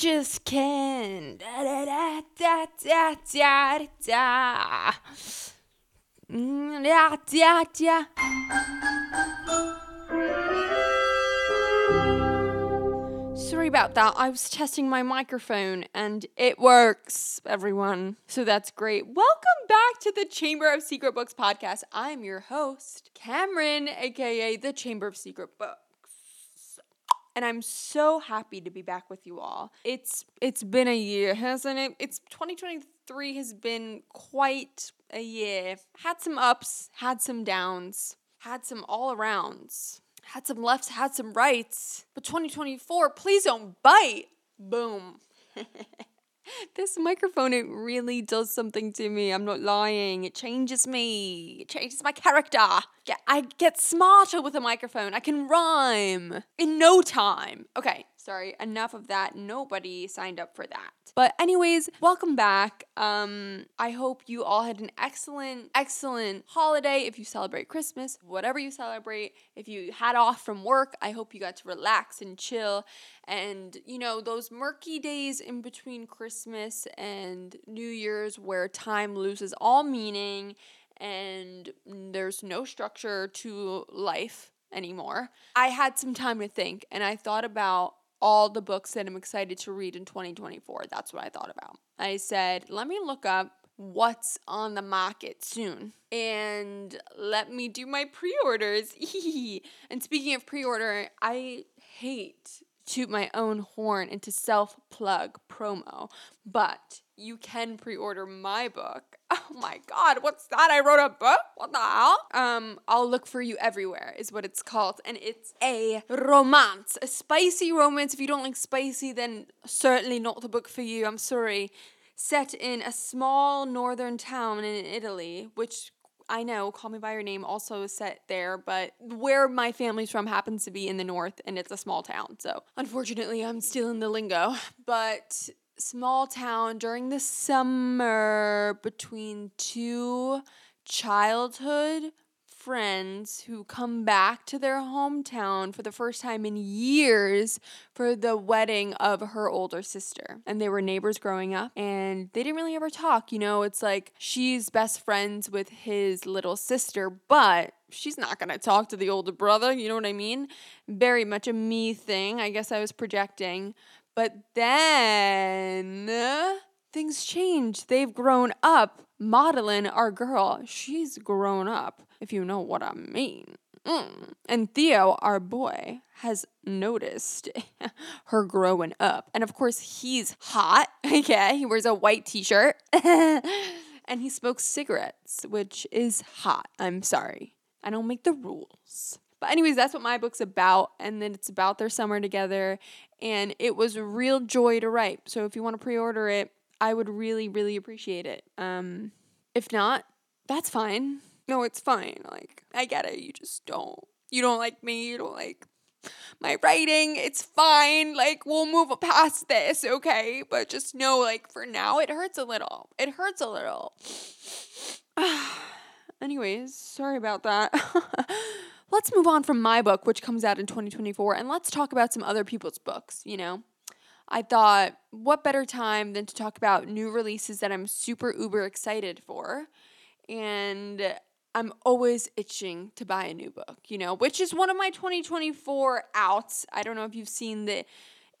Just da, da, da, da, da. Mm, Da, da, da. Sorry about that. I was testing my microphone and it works, everyone. So that's great. Welcome back to the Chamber of Secret Books podcast. I'm your host, Cameron, aka the Chamber of Secret Books and I'm so happy to be back with you all. It's it's been a year, hasn't it? It's 2023 has been quite a year. Had some ups, had some downs, had some all arounds, had some lefts, had some rights. But 2024, please don't bite. Boom. this microphone it really does something to me i'm not lying. It changes me. It changes my character. I get smarter with a microphone. I can rhyme in no time. Okay sorry enough of that. Nobody signed up for that. But anyways welcome back. Um i hope you all had an excellent excellent holiday. If you celebrate christmas whatever you celebrate if you had off from work i hope you got to relax and chill. And you know those murky days in between christmas and new year's where time loses all meaning and there's no structure to life anymore. I had some time to think and i thought about all the books that i'm excited to read in 2024 that's what i thought about. I said let me look up what's on the market soon and let me do my pre-orders. And speaking of pre-order i hate toot my own horn into self plug promo, but you can pre order my book. Oh my god, what's that? I wrote a book? What the hell? Um, I'll look for you everywhere, is what it's called. And it's a romance, a spicy romance. If you don't like spicy, then certainly not the book for you. I'm sorry. Set in a small northern town in Italy, which I know, Call Me By Your Name also is set there, but where my family's from happens to be in the north and it's a small town. So unfortunately, I'm still in the lingo. But small town during the summer between two childhood friends who come back to their hometown for the first time in years for the wedding of her older sister. And they were neighbors growing up and they didn't really ever talk. You know, it's like she's best friends with his little sister, but she's not going to talk to the older brother. You know what I mean? Very much a me thing. I guess I was projecting. But then things change. They've grown up. Modeling our girl, she's grown up, if you know what I mean. Mm. And Theo, our boy, has noticed her growing up. And of course, he's hot. Okay, he wears a white t shirt and he smokes cigarettes, which is hot. I'm sorry. I don't make the rules. But, anyways, that's what my book's about. And then it's about their summer together. And it was real joy to write. So, if you want to pre order it, I would really, really appreciate it. Um, if not, that's fine. No, it's fine. Like, I get it. You just don't. You don't like me. You don't like my writing. It's fine. Like, we'll move past this, okay? But just know, like, for now, it hurts a little. It hurts a little. Anyways, sorry about that. let's move on from my book, which comes out in 2024, and let's talk about some other people's books, you know? I thought, what better time than to talk about new releases that I'm super uber excited for? And I'm always itching to buy a new book, you know, which is one of my 2024 outs. I don't know if you've seen the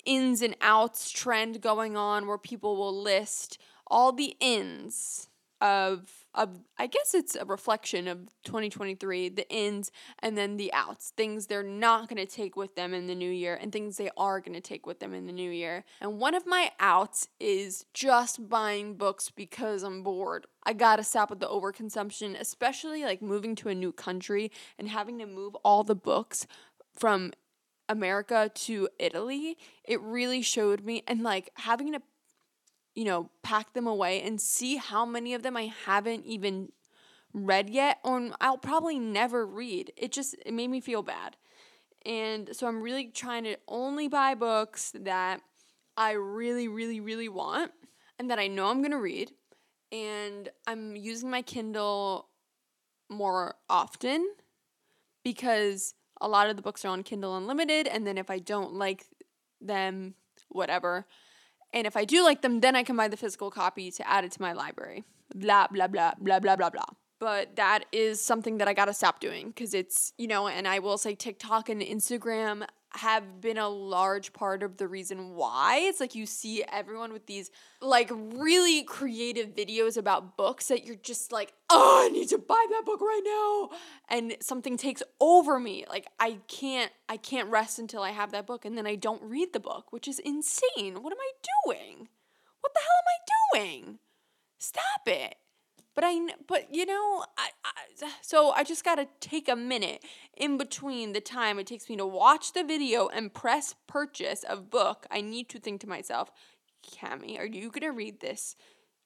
ins and outs trend going on where people will list all the ins of I guess it's a reflection of 2023, the ins and then the outs, things they're not going to take with them in the new year and things they are going to take with them in the new year. And one of my outs is just buying books because I'm bored. I got to stop with the overconsumption, especially like moving to a new country and having to move all the books from America to Italy. It really showed me and like having to you know, pack them away and see how many of them I haven't even read yet or I'll probably never read. It just it made me feel bad. And so I'm really trying to only buy books that I really really really want and that I know I'm going to read. And I'm using my Kindle more often because a lot of the books are on Kindle Unlimited and then if I don't like them whatever and if I do like them, then I can buy the physical copy to add it to my library. Blah, blah, blah, blah, blah, blah, blah. But that is something that I gotta stop doing because it's, you know, and I will say TikTok and Instagram have been a large part of the reason why. It's like you see everyone with these like really creative videos about books that you're just like, oh, I need to buy that book right now. And something takes over me. Like I can't I can't rest until I have that book and then I don't read the book, which is insane. What am I doing? What the hell am I doing? Stop it. But I, but you know, I, I, so I just gotta take a minute in between the time it takes me to watch the video and press purchase of book. I need to think to myself, Cami, are you gonna read this?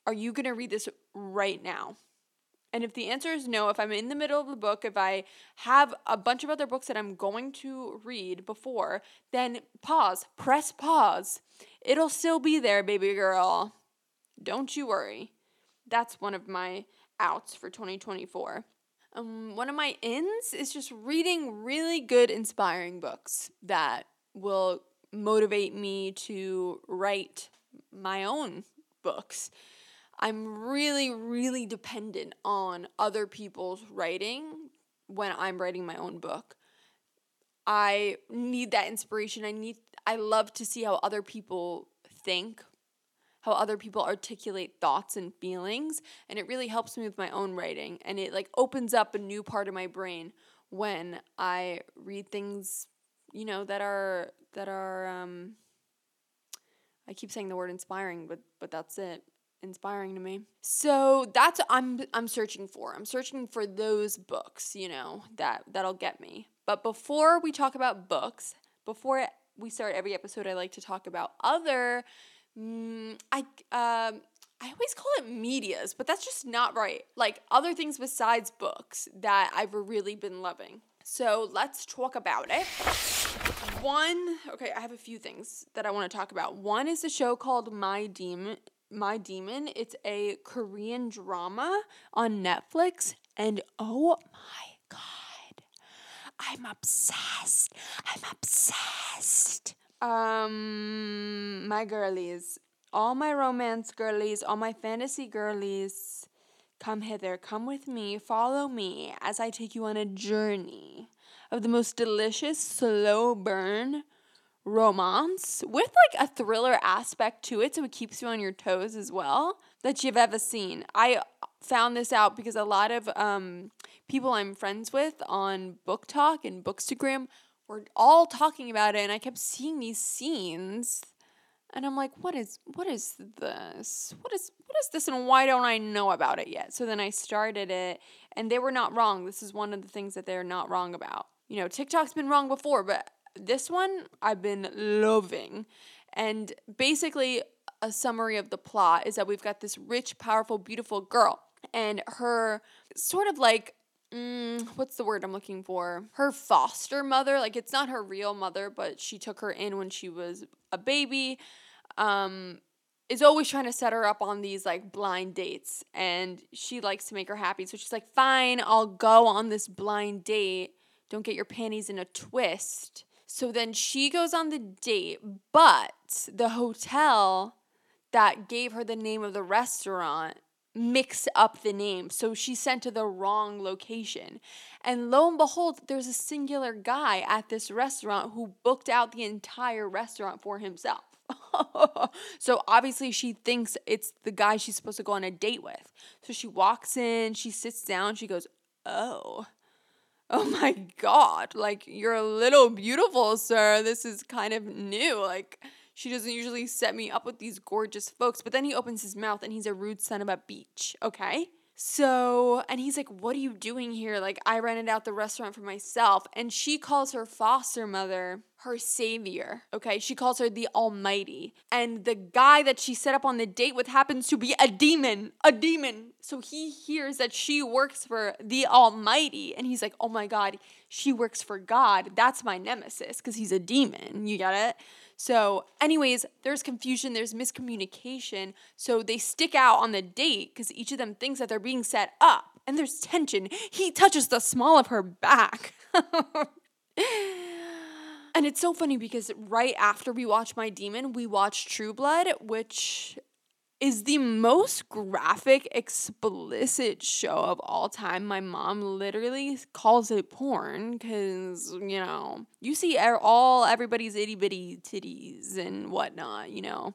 Are you gonna read this right now? And if the answer is no, if I'm in the middle of the book, if I have a bunch of other books that I'm going to read before, then pause, press pause. It'll still be there, baby girl. Don't you worry that's one of my outs for 2024. Um, one of my ins is just reading really good, inspiring books that will motivate me to write my own books. I'm really, really dependent on other people's writing when I'm writing my own book. I need that inspiration. I need I love to see how other people think, how other people articulate thoughts and feelings and it really helps me with my own writing and it like opens up a new part of my brain when I read things you know that are that are um I keep saying the word inspiring but but that's it inspiring to me. So that's I'm I'm searching for. I'm searching for those books, you know, that that'll get me. But before we talk about books, before we start every episode I like to talk about other mm, I um I always call it medias, but that's just not right. Like other things besides books that I've really been loving. So let's talk about it. One, okay, I have a few things that I want to talk about. One is a show called My Demon. My Demon. It's a Korean drama on Netflix, and oh my god, I'm obsessed. I'm obsessed um my girlies. All my romance girlies all my fantasy girlies come hither. Come with me. Follow me as i take you on a journey of the most delicious slow burn romance with like a thriller aspect to it so it keeps you on your toes as well that you've ever seen. I found this out because a lot of um, people i'm friends with on BookTok and bookstagram were all talking about it and I kept seeing these scenes and I'm like, what is what is this? What is what is this and why don't I know about it yet? So then I started it and they were not wrong. This is one of the things that they're not wrong about. You know, TikTok's been wrong before, but this one I've been loving. And basically a summary of the plot is that we've got this rich, powerful, beautiful girl and her sort of like mm, what's the word I'm looking for? Her foster mother. Like it's not her real mother, but she took her in when she was a baby. Um, is always trying to set her up on these like blind dates and she likes to make her happy. So she's like, fine, I'll go on this blind date. Don't get your panties in a twist. So then she goes on the date, but the hotel that gave her the name of the restaurant mix up the name. So she's sent to the wrong location. And lo and behold, there's a singular guy at this restaurant who booked out the entire restaurant for himself. so obviously she thinks it's the guy she's supposed to go on a date with. So she walks in, she sits down, she goes, "Oh. Oh my god, like you're a little beautiful, sir. This is kind of new. Like she doesn't usually set me up with these gorgeous folks." But then he opens his mouth and he's a rude son of a beach, okay? So, and he's like, What are you doing here? Like, I rented out the restaurant for myself. And she calls her foster mother her savior. Okay. She calls her the Almighty. And the guy that she set up on the date with happens to be a demon. A demon. So he hears that she works for the Almighty. And he's like, Oh my God, she works for God. That's my nemesis because he's a demon. You get it? So, anyways, there's confusion, there's miscommunication. So they stick out on the date because each of them thinks that they're being set up. And there's tension. He touches the small of her back. and it's so funny because right after we watch My Demon, we watch True Blood, which is the most graphic, explicit show of all time. My mom literally calls it porn because, you know, you see all everybody's itty bitty titties and whatnot, you know.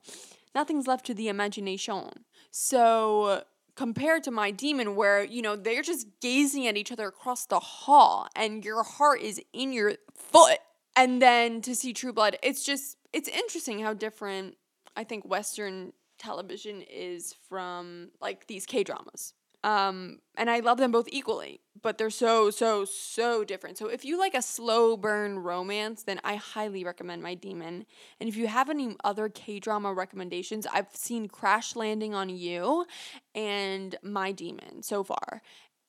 Nothing's left to the imagination. So, compared to my demon where you know they're just gazing at each other across the hall and your heart is in your foot and then to see true blood it's just it's interesting how different i think western television is from like these K dramas. Um, and I love them both equally, but they're so, so, so different. So if you like a slow burn romance, then I highly recommend My Demon. And if you have any other K drama recommendations, I've seen Crash Landing on You and My Demon so far,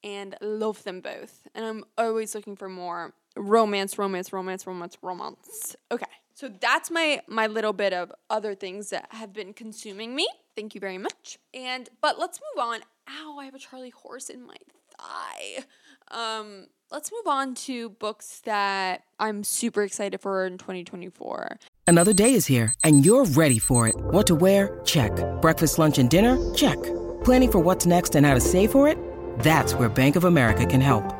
and love them both. And I'm always looking for more romance, romance, romance, romance, romance. Okay. So that's my my little bit of other things that have been consuming me. Thank you very much. And but let's move on. Ow, I have a Charlie horse in my thigh. Um, let's move on to books that I'm super excited for in 2024. Another day is here and you're ready for it. What to wear? Check. Breakfast, lunch, and dinner? Check. Planning for what's next and how to save for it? That's where Bank of America can help.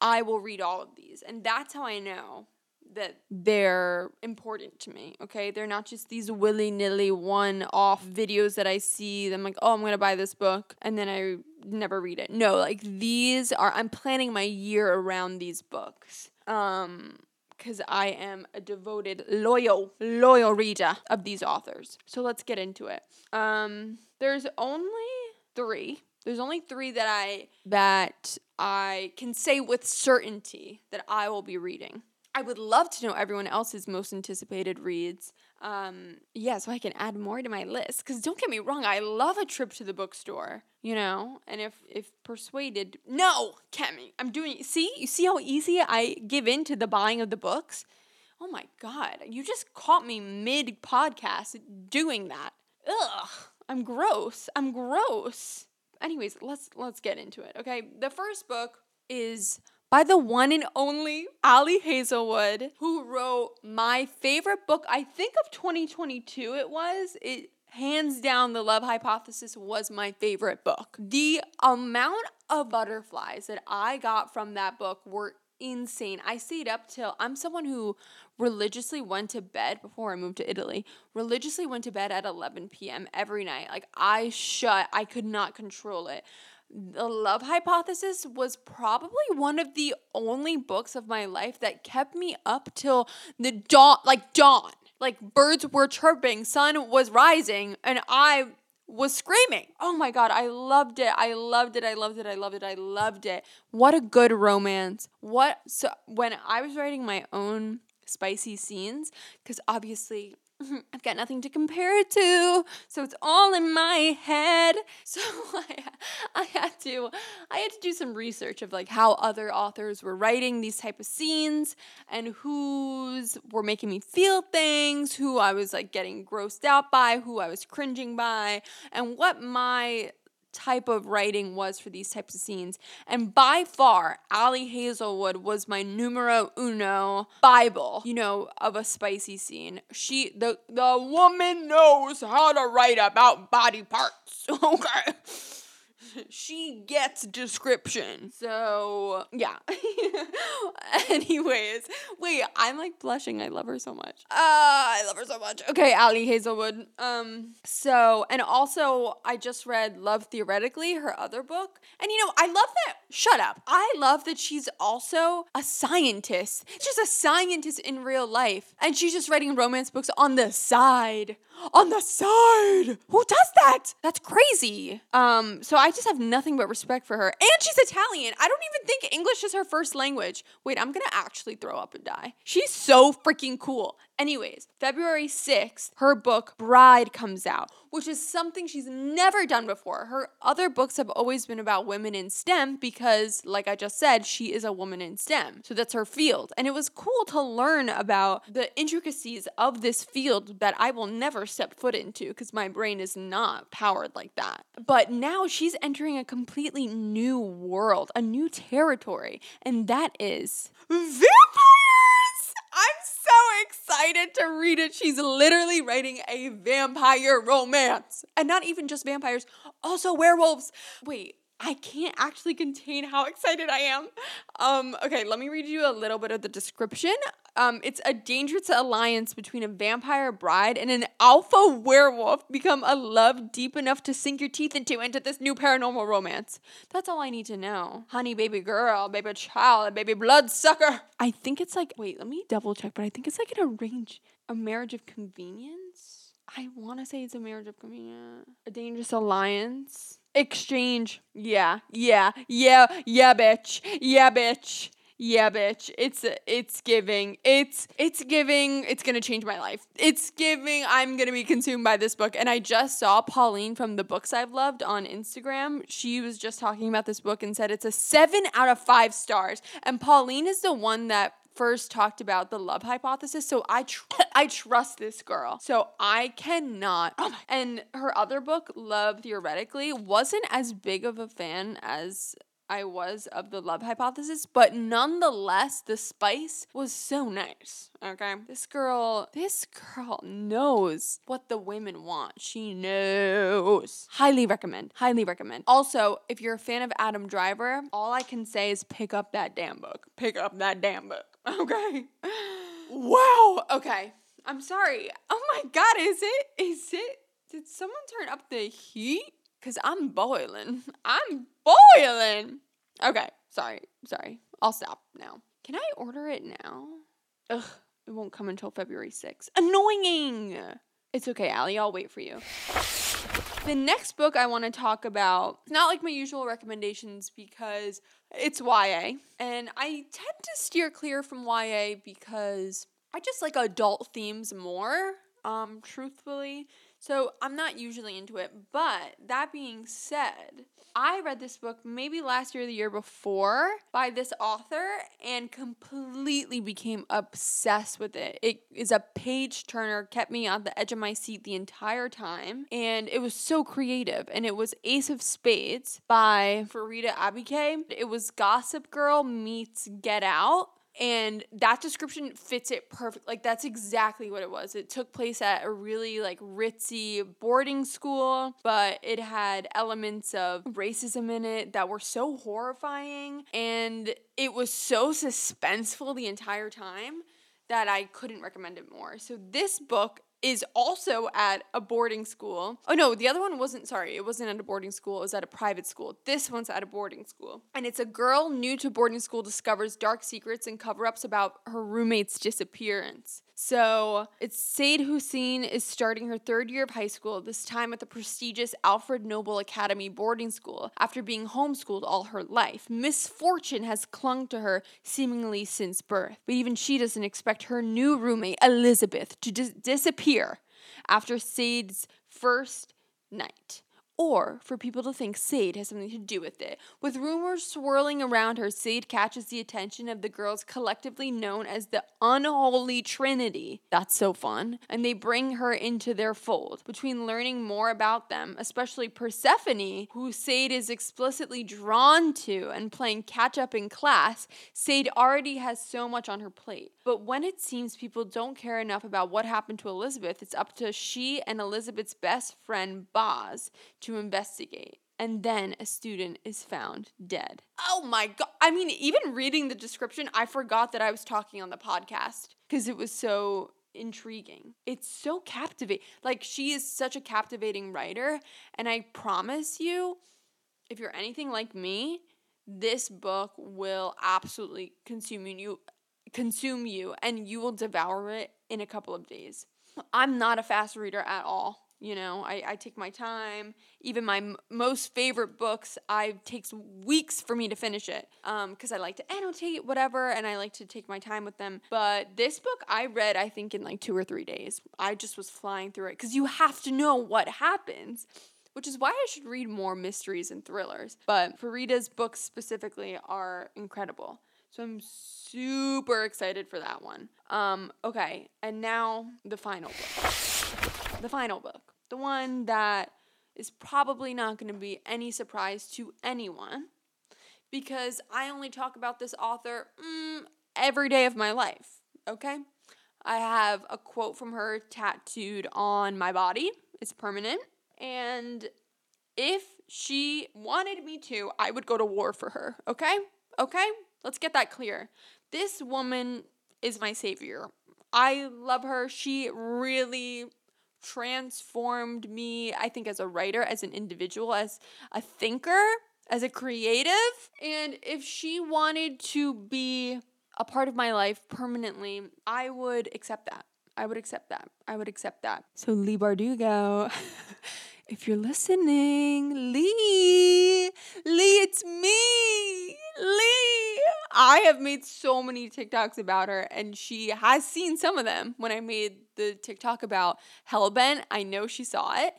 I will read all of these. And that's how I know that they're important to me. Okay. They're not just these willy nilly one off videos that I see. I'm like, oh, I'm to buy this book. And then I never read it. No, like these are, I'm planning my year around these books. Um, because I am a devoted, loyal, loyal reader of these authors. So let's get into it. Um, there's only three there's only three that I that I can say with certainty that I will be reading. I would love to know everyone else's most anticipated reads. Um, yeah, so I can add more to my list. Cause don't get me wrong, I love a trip to the bookstore. You know, and if if persuaded, no, Cami, I'm doing. See, you see how easy I give in to the buying of the books. Oh my god, you just caught me mid podcast doing that. Ugh, I'm gross. I'm gross anyways, let's let's get into it. Okay, the first book is by the one and only Ali Hazelwood, who wrote my favorite book. I think of 2022. It was it hands down the love hypothesis was my favorite book the amount of butterflies that i got from that book were insane. I stayed up till I'm someone who religiously went to bed before I moved to Italy. Religiously went to bed at 11 p.m. every night. Like I shut, I could not control it. The Love Hypothesis was probably one of the only books of my life that kept me up till the dawn, like dawn. Like birds were chirping, sun was rising, and I was screaming. Oh my God, I loved it. I loved it. I loved it. I loved it. I loved it. What a good romance. What, so when I was writing my own spicy scenes, because obviously I've got nothing to compare it to, so it's all in my head. So I, I had to, I had to do some research of like how other authors were writing these type of scenes and who's were making me feel things, who I was like getting grossed out by, who I was cringing by, and what my type of writing was for these types of scenes. And by far, Ali Hazelwood was my numero uno Bible, you know, of a spicy scene. She the the woman knows how to write about body parts. Okay. she gets description. So, yeah. Anyways, wait, I'm like blushing. I love her so much. Uh, I love her so much. Okay, Ali Hazelwood. Um, so, and also I just read Love Theoretically, her other book. And you know, I love that. Shut up. I love that she's also a scientist. She's a scientist in real life. And she's just writing romance books on the side on the side. Who does that? That's crazy. Um, so I just have nothing but respect for her. And she's Italian. I don't even think English is her first language. Wait, I'm gonna actually throw up and die. She's so freaking cool. Anyways, February 6th, her book Bride comes out, which is something she's never done before. Her other books have always been about women in STEM because, like I just said, she is a woman in STEM. So that's her field. And it was cool to learn about the intricacies of this field that I will never step foot into because my brain is not powered like that. But now she's entering a completely new world, a new territory, and that is vampires! Excited to read it. She's literally writing a vampire romance. And not even just vampires, also werewolves. Wait, I can't actually contain how excited I am. Um, okay, let me read you a little bit of the description. Um, it's a dangerous alliance between a vampire bride and an alpha werewolf become a love deep enough to sink your teeth into into this new paranormal romance. That's all I need to know. Honey, baby girl, baby child, baby bloodsucker. I think it's like, wait, let me double check, but I think it's like an arrange, a marriage of convenience. I want to say it's a marriage of convenience. A dangerous alliance. Exchange. Yeah, yeah, yeah, yeah, bitch. Yeah, bitch. Yeah, bitch. It's it's giving. It's it's giving. It's to change my life. It's giving. I'm to be consumed by this book. And I just saw Pauline from the books I've loved on Instagram. She was just talking about this book and said it's a 7 out of 5 stars. And Pauline is the one that first talked about the love hypothesis. So I tr- I trust this girl. So I cannot. Oh and her other book, Love Theoretically, wasn't as big of a fan as I was of the love hypothesis, but nonetheless, the spice was so nice. Okay. This girl, this girl knows what the women want. She knows. Highly recommend. Highly recommend. Also, if you're a fan of Adam Driver, all I can say is pick up that damn book. Pick up that damn book. Okay. Wow. Okay. I'm sorry. Oh my god, is it? Is it? Did someone turn up the heat? Cause I'm boiling. I'm boiling. Okay, sorry, sorry. I'll stop now. Can I order it now? Ugh, it won't come until February 6th. Annoying! It's okay, Ali, I'll wait for you. The next book I want to talk about, it's not like my usual recommendations because it's YA. And I tend to steer clear from YA because I just like adult themes more, um, truthfully. So I'm not usually into it. But that being said, I read this book maybe last year or the year before by this author and completely became obsessed with it. It is a page turner, kept me on the edge of my seat the entire time. And it was so creative. And it was Ace of Spades by Faridah Àbíké. It was Gossip Girl meets Get Out and that description fits it perfect like that's exactly what it was. It took place at a really like ritzy boarding school but it had elements of racism in it that were so horrifying and it was so suspenseful the entire time that I couldn't recommend it more. So this book is also at a boarding school. Oh no, the other one wasn't, sorry, it wasn't at a boarding school, it was at a private school. This one's at a boarding school. And it's a girl new to boarding school discovers dark secrets and cover ups about her roommate's disappearance. So it's Sade Hussein is starting her third year of high school, this time at the prestigious Alfred Nobel Academy boarding school after being homeschooled all her life. Misfortune has clung to her seemingly since birth, but even she doesn't expect her new roommate, Elizabeth, to dis- disappear after Sade's first night or for people to think Sade has something to do with it. With rumors swirling around her, Sade catches the attention of the girls collectively known as the Unholy Trinity. That's so fun. And they bring her into their fold. Between learning more about them, especially Persephone, who Sade is explicitly drawn to, and playing catch up in class, Sade already has so much on her plate. But when it seems people don't care enough about what happened to Elizabeth, it's up to she and Elizabeth's best friend, Boz, to investigate. And then a student is found dead. Oh my God. I mean, even reading the description, I forgot that I was talking on the podcast because it was so intriguing. It's so captivating. Like, she is such a captivating writer. And I promise you, if you're anything like me, this book will absolutely consume you consume you and you will devour it in a couple of days. I'm not a fast reader at all. You know, I, I take my time. Even my m- most favorite books, I takes weeks for me to finish it because um, I like to annotate whatever, and I like to take my time with them. But this book I read, I think, in like two or three days. I just was flying through it because you have to know what happens which is why I should read more mysteries and thrillers. But Faridah's books specifically are incredible. So I'm super excited for that one. Um, okay, and now the final book. The final book. The one that is probably not going to be any surprise to anyone because I only talk about this author mm, every day of my life, okay? I have a quote from her tattooed on my body. It's permanent. And if she wanted me to, I would go to war for her, okay? Okay? Let's get that clear. This woman is my savior. I love her. She really transformed me, I think, as a writer, as an individual, as a thinker, as a creative. And if she wanted to be a part of my life permanently, I would accept that. I would accept that. I would accept that. So, Leigh Bardugo, if you're listening, Leigh, Leigh, it's me, Leigh. I have made so many TikToks about her, and she has seen some of them. When I made the TikTok about Hellbent, I know she saw it,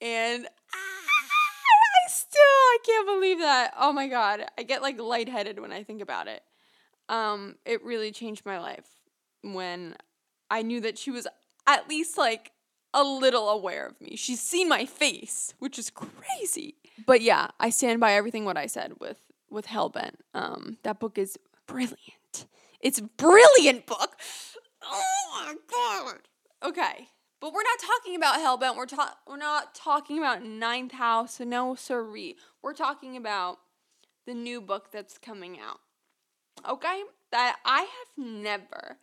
and I still I can't believe that. Oh my god, I get like lightheaded when I think about it. Um, it really changed my life when I knew that she was at least like a little aware of me. She's seen my face, which is crazy. But yeah, I stand by everything what I said with with Hellbent. Um, that book is brilliant. It's brilliant book. Oh my god. Okay. But we're not talking about Hellbent. We're ta- we're not talking about Ninth House. No, siree. We're talking about the new book that's coming out. Okay? That I have never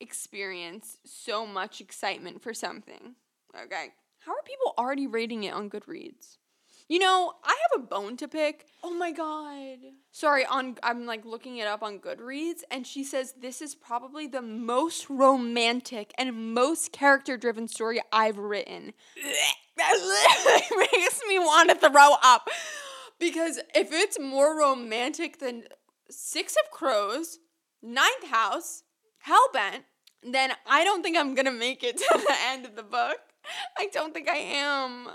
experienced so much excitement for something. Okay. How are people already rating it on Goodreads? You know, I have a bone to pick. Oh my god. Sorry, on I'm like looking it up on Goodreads and she says this is probably the most romantic and most character-driven story I've written. that literally makes me want to throw up. Because if it's more romantic than Six of Crows, Ninth House, Hellbent, then I don't think I'm gonna make it to the end of the book. I don't think I am.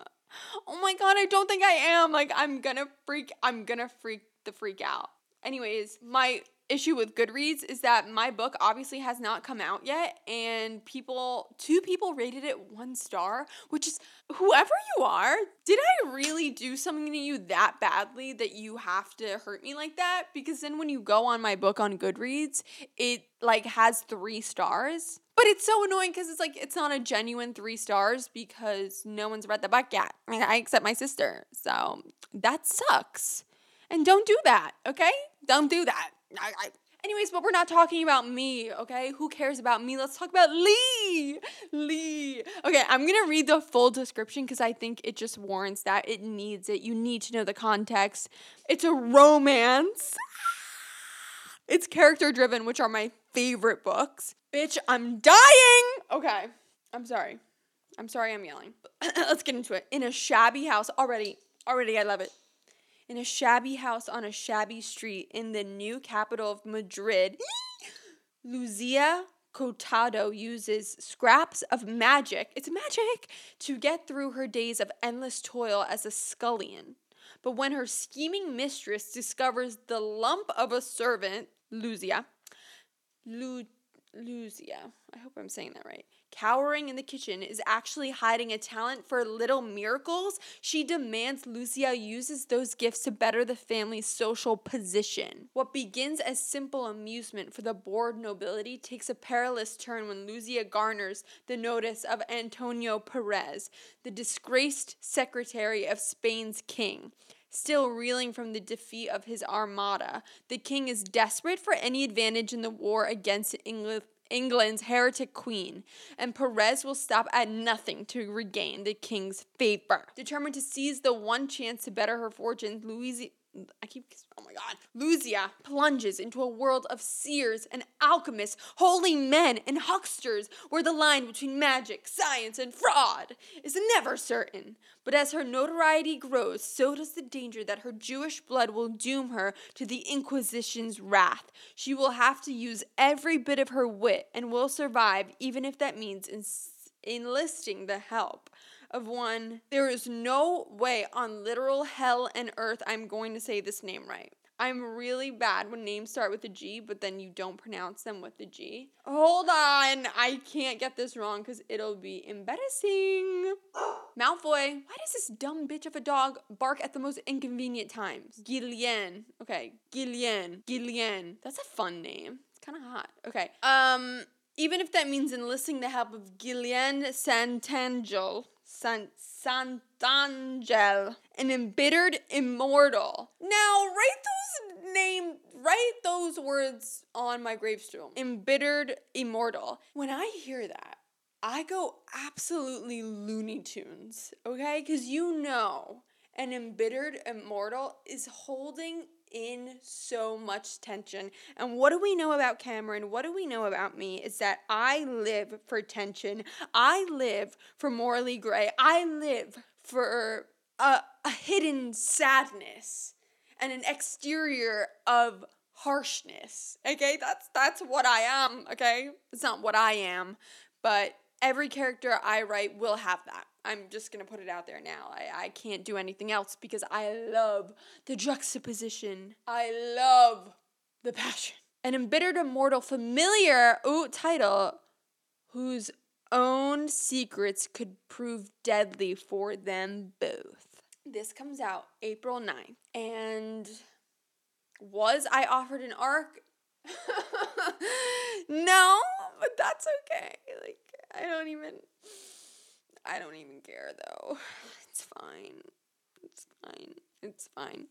Oh my god, I don't think I am. Like I'm gonna freak I'm gonna freak the freak out. Anyways, my issue with Goodreads is that my book obviously has not come out yet and people two people rated it 1 star, which is whoever you are, did I really do something to you that badly that you have to hurt me like that? Because then when you go on my book on Goodreads, it like has 3 stars. But it's so annoying because it's like it's not a genuine three stars because no one's read the book yet. I except my sister. So that sucks. And don't do that, okay? Don't do that. I, I, Anyways, but we're not talking about me, okay? Who cares about me? Let's talk about Leigh. Leigh. Okay, I'm gonna read the full description because I think it just warrants that. It needs it. You need to know the context. It's a romance. It's character driven, which are my favorite books. Bitch, I'm dying. Okay, I'm sorry. I'm sorry I'm yelling. Let's get into it. In a shabby house, already, already I love it. In a shabby house on a shabby street in the new capital of Madrid, Luzia Cotado uses scraps of magic, it's magic, to get through her days of endless toil as a scullion. But when her scheming mistress discovers the lump of a servant, Luzia, Lu- Lucia, I hope I'm saying that right, cowering in the kitchen is actually hiding a talent for little miracles, she demands Lucia uses those gifts to better the family's social position. What begins as simple amusement for the bored nobility takes a perilous turn when Lucia garners the notice of Antonio Perez, the disgraced secretary of Spain's king. Still reeling from the defeat of his armada, the king is desperate for any advantage in the war against England. England's heretic queen, and Perez will stop at nothing to regain the king's favor. Determined to seize the one chance to better her fortunes, Louise I keep, oh my god. Lucia plunges into a world of seers and alchemists, holy men and hucksters, where the line between magic, science, and fraud is never certain. But as her notoriety grows, so does the danger that her Jewish blood will doom her to the Inquisition's wrath. She will have to use every bit of her wit and will survive, even if that means enlisting the help of one. There is no way on literal hell and earth I'm going to say this name right. I'm really bad when names start with a G, but then you don't pronounce them with the G. Hold on, I can't get this wrong because it'll be embarrassing. Malfoy, why does this dumb bitch of a dog bark at the most inconvenient times? Gillian. Okay, Gillian. Gillian. That's a fun name. It's kind of hot. Okay. Um, even if that means enlisting the help of Gillian Santangel, San- Santangel, an embittered immortal. Now, write those name, write those words on my gravestone. Embittered immortal. When I hear that, I go absolutely Looney Tunes, okay? Because you know, an embittered immortal is holding in so much tension. And what do we know about Cameron? What do we know about me? Is that I live for tension. I live for morally gray. I live for a, a hidden sadness and an exterior of harshness. Okay? That's that's what I am, okay? It's not what I am, but every character I write will have that. I'm just gonna put it out there now. I, I can't do anything else because I love the juxtaposition. I love the passion. An embittered immortal familiar ooh, title whose own secrets could prove deadly for them both. This comes out April 9th. And was I offered an arc? no, but that's okay. Like, I don't even. I don't even care though. It's fine. It's fine. It's fine.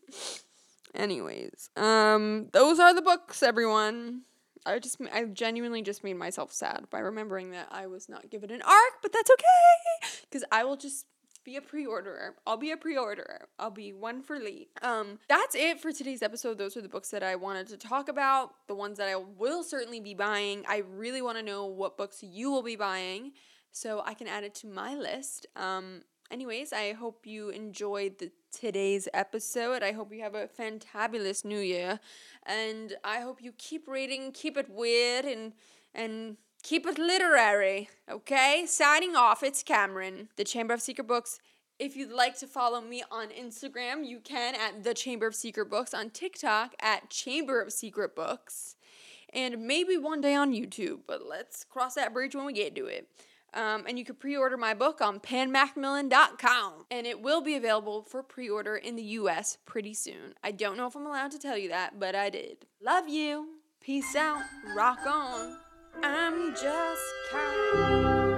Anyways, um, those are the books, everyone. I just, I genuinely just made myself sad by remembering that I was not given an arc, but that's okay, because I will just be a pre-orderer. I'll be a pre-orderer. I'll be one for Leigh. Um, that's it for today's episode. Those are the books that I wanted to talk about. The ones that I will certainly be buying. I really want to know what books you will be buying so I can add it to my list. Um, anyways, I hope you enjoyed the, today's episode. I hope you have a fantabulous new year, and I hope you keep reading, keep it weird, and and keep it literary. Okay, signing off. It's Cameron, the Chamber of Secret Books. If you'd like to follow me on Instagram, you can at the Chamber of Secret Books, on TikTok at Chamber of Secret Books, and maybe one day on YouTube. But let's cross that bridge when we get to it. Um, and you can pre order my book on panmacmillan.com. And it will be available for pre order in the US pretty soon. I don't know if I'm allowed to tell you that, but I did. Love you. Peace out. Rock on. I'm just kind.